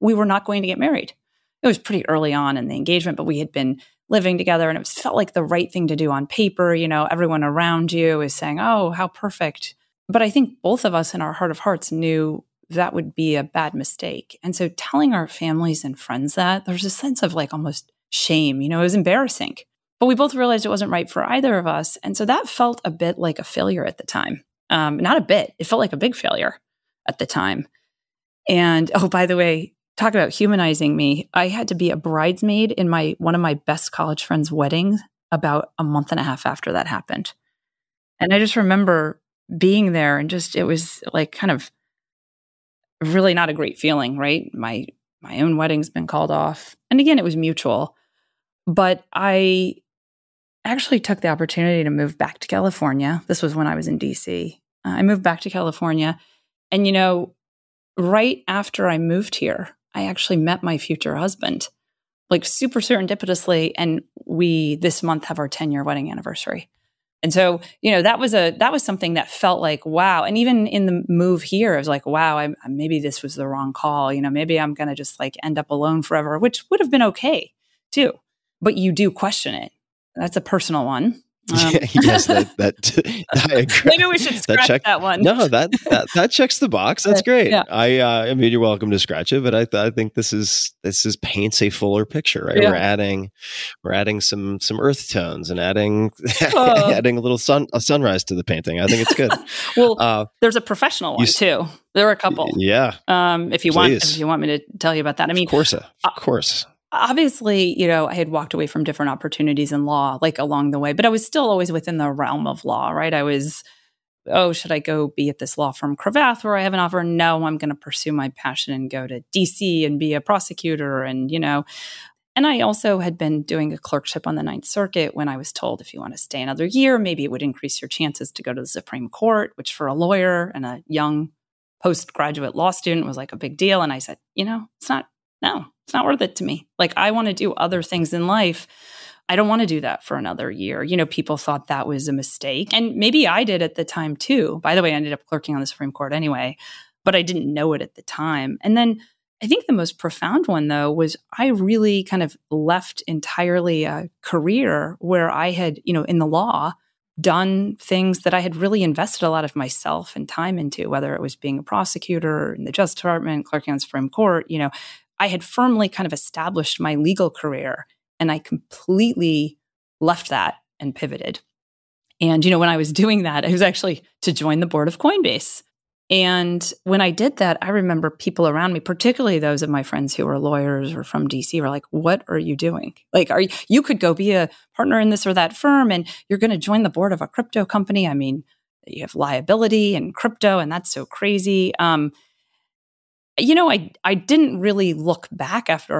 we were not going to get married. It was pretty early on in the engagement, but we had been living together and it felt like the right thing to do on paper. You know, everyone around you is saying, oh, how perfect. But I think both of us in our heart of hearts knew that would be a bad mistake. And so telling our families and friends that, there's a sense of like almost shame. You know, it was embarrassing. But we both realized it wasn't right for either of us. And so that felt a bit like a failure at the time. Um, not a bit, it felt like a big failure at the time. And oh, by the way, talk about humanizing me. I had to be a bridesmaid in my one of my best college friends' weddings about a month and a half after that happened. And I just remember being there and just it was like kind of really not a great feeling, right? My my own wedding's been called off. And again, it was mutual. But I actually took the opportunity to move back to California. This was when I was in DC. Uh, I moved back to California. And, you know, right after I moved here, I actually met my future husband, like super serendipitously. And we this month have our 10 year wedding anniversary. And so, you know, that was a that was something that felt like wow. And even in the move here, I was like, wow, I, maybe this was the wrong call. You know, maybe I'm to just like end up alone forever, which would have been okay too. But you do question it. That's a personal one. Um, yes, that, that I agree. Maybe we should scratch that, check, that one. No, that, that that checks the box. That's great. Yeah. I uh, I mean, you're welcome to scratch it, but I I think this is this is paints a fuller picture, right? Yeah. We're adding we're adding some some earth tones and adding oh. adding a little sun a sunrise to the painting. I think it's good. well, uh, there's a professional one you, too. There are a couple. Yeah. Um, if you Please. want, if you want me to tell you about that, I mean, of course, of course obviously, you know, I had walked away from different opportunities in law like along the way, but I was still always within the realm of law, right? I was, oh, should I go be at this law firm Cravath where I have an offer? No, I'm going to pursue my passion and go to DC and be a prosecutor. And, you know, and I also had been doing a clerkship on the Ninth Circuit when I was told if you want to stay another year, maybe it would increase your chances to go to the Supreme Court, which for a lawyer and a young postgraduate law student was like a big deal. And I said, you know, it's not, no, it's not worth it to me. Like, I want to do other things in life. I don't want to do that for another year. You know, people thought that was a mistake. And maybe I did at the time too. By the way, I ended up clerking on the Supreme Court anyway, but I didn't know it at the time. And then I think the most profound one, though, was I really kind of left entirely a career where I had, you know, in the law, done things that I had really invested a lot of myself and time into, whether it was being a prosecutor in the Justice Department, clerking on the Supreme Court, you know, I had firmly kind of established my legal career and I completely left that and pivoted. And, you know, when I was doing that, I was actually to join the board of Coinbase. And when I did that, I remember people around me, particularly those of my friends who were lawyers or from DC, were like, What are you doing? Like, are you, you could go be a partner in this or that firm and you're going to join the board of a crypto company. I mean, you have liability and crypto, and that's so crazy. Um, you know, I I didn't really look back after I